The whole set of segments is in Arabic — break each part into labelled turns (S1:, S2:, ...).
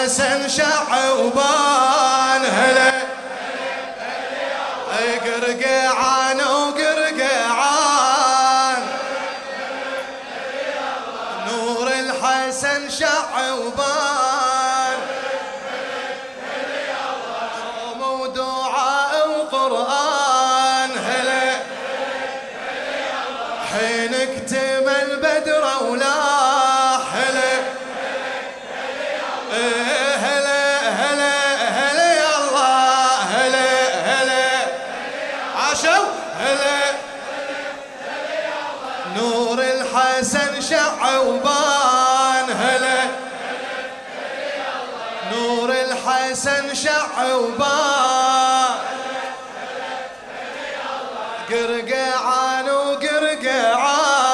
S1: نور الحسن شعوبان هلا. قرقعان وقرقعان. نور الحسن شعوبان. صوم ودعاء وقرآن هلا. حين اكتمل بدر نور الحسن شعوبان هلا. نور الحسن شعوبان. قرقعان وقرقعان.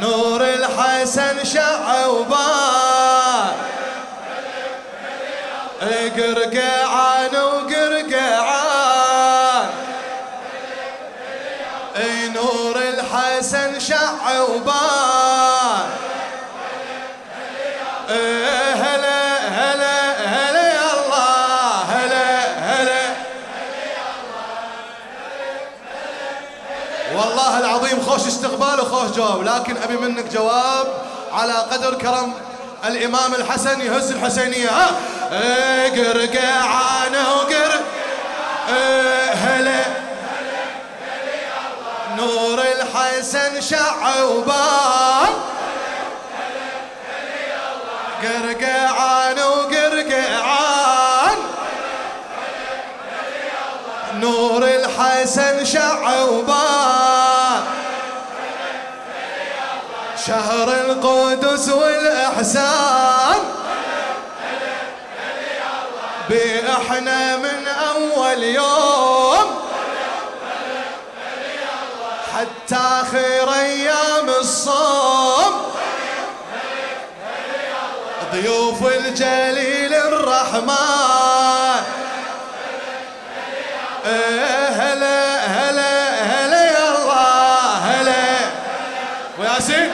S1: نور الحسن شعوبان. قرقعان الحسن شعوبان. إيه هلا هلا هلا يا الله هلا هلا. والله العظيم خوش استقبال وخوش جواب لكن أبي منك جواب على قدر كرم الإمام الحسن يهز الحسينية. ها إيه قرقعان وقر إيه هلا. الحسن شعوبان قرقعان وقرقعان. نور الحسن شعوبان شهر القدس والإحسان. بإحنا من أول يوم. ضيوف الجليل الرحمن. إيه هلا هلا هلا يا الله هلا. وياسين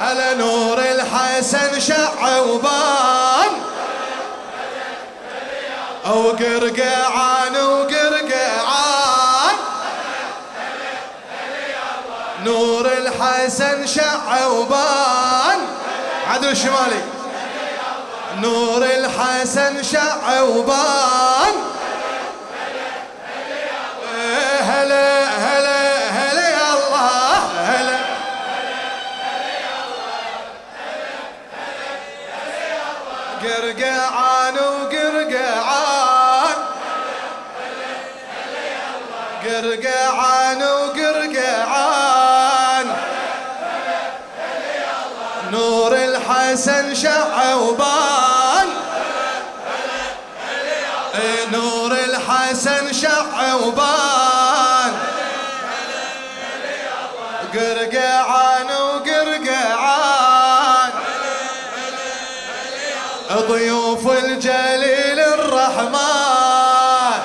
S1: على نور الحسن شعوبان. أو قرقعان وقرقعان نور الحسن شعوبان. عدل الشمالي. نور الحسن شعوبان. هلا هلا هلا يا الله هلا. قرقعان وقرقعان. قرقعان الحسن شعوبان. إيه نور الحسن شعوبان. قرقعان وقرقعان. ضيوف الجليل الرحمن.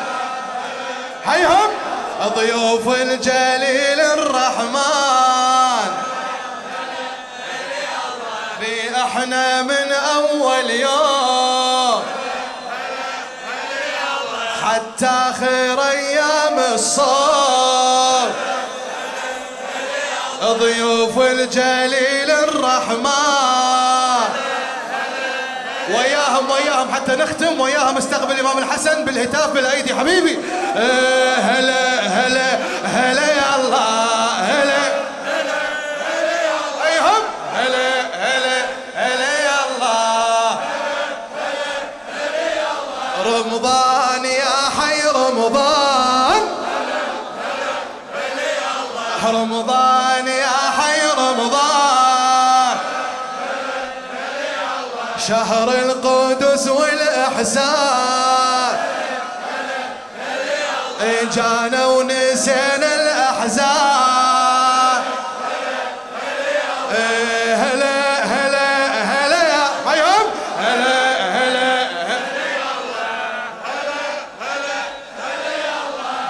S1: هيهم. ضيوف الجليل الرحمن. بي إحنا من اول يوم. حتى آخر أيام الصوم. ضيوف الجليل الرحمن. وياهم وياهم حتى نختم وياهم استقبل الإمام الحسن بالهتاف بالأيدي. حبيبي هلا هلا رمضان يا حي رمضان. شهر القدس والإحسان. جانا ونسينا الأحزان. إيه هلا هلا هلا يا بيهم هلا هلا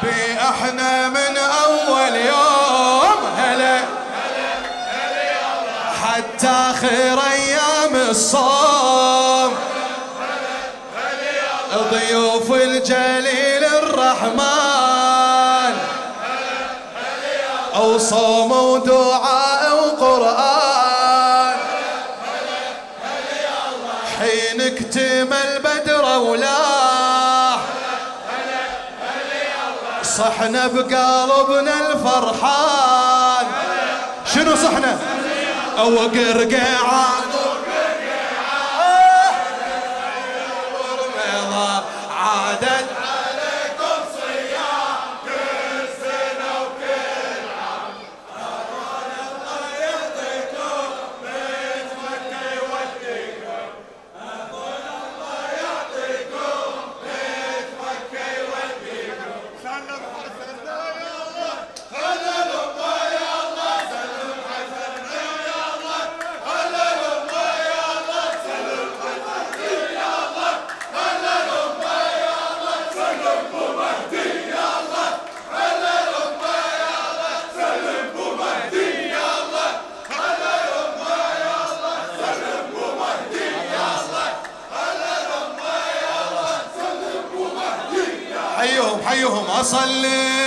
S1: بي إحنا من اول يوم هلا ضيوف الجليل الرحمن. أو صوم ودعاء وقرآن حين اكتمل بدر ولاح صحنا بقلبنا الفرحان. شنو صحنا أو قرقعان حيهم أصلي.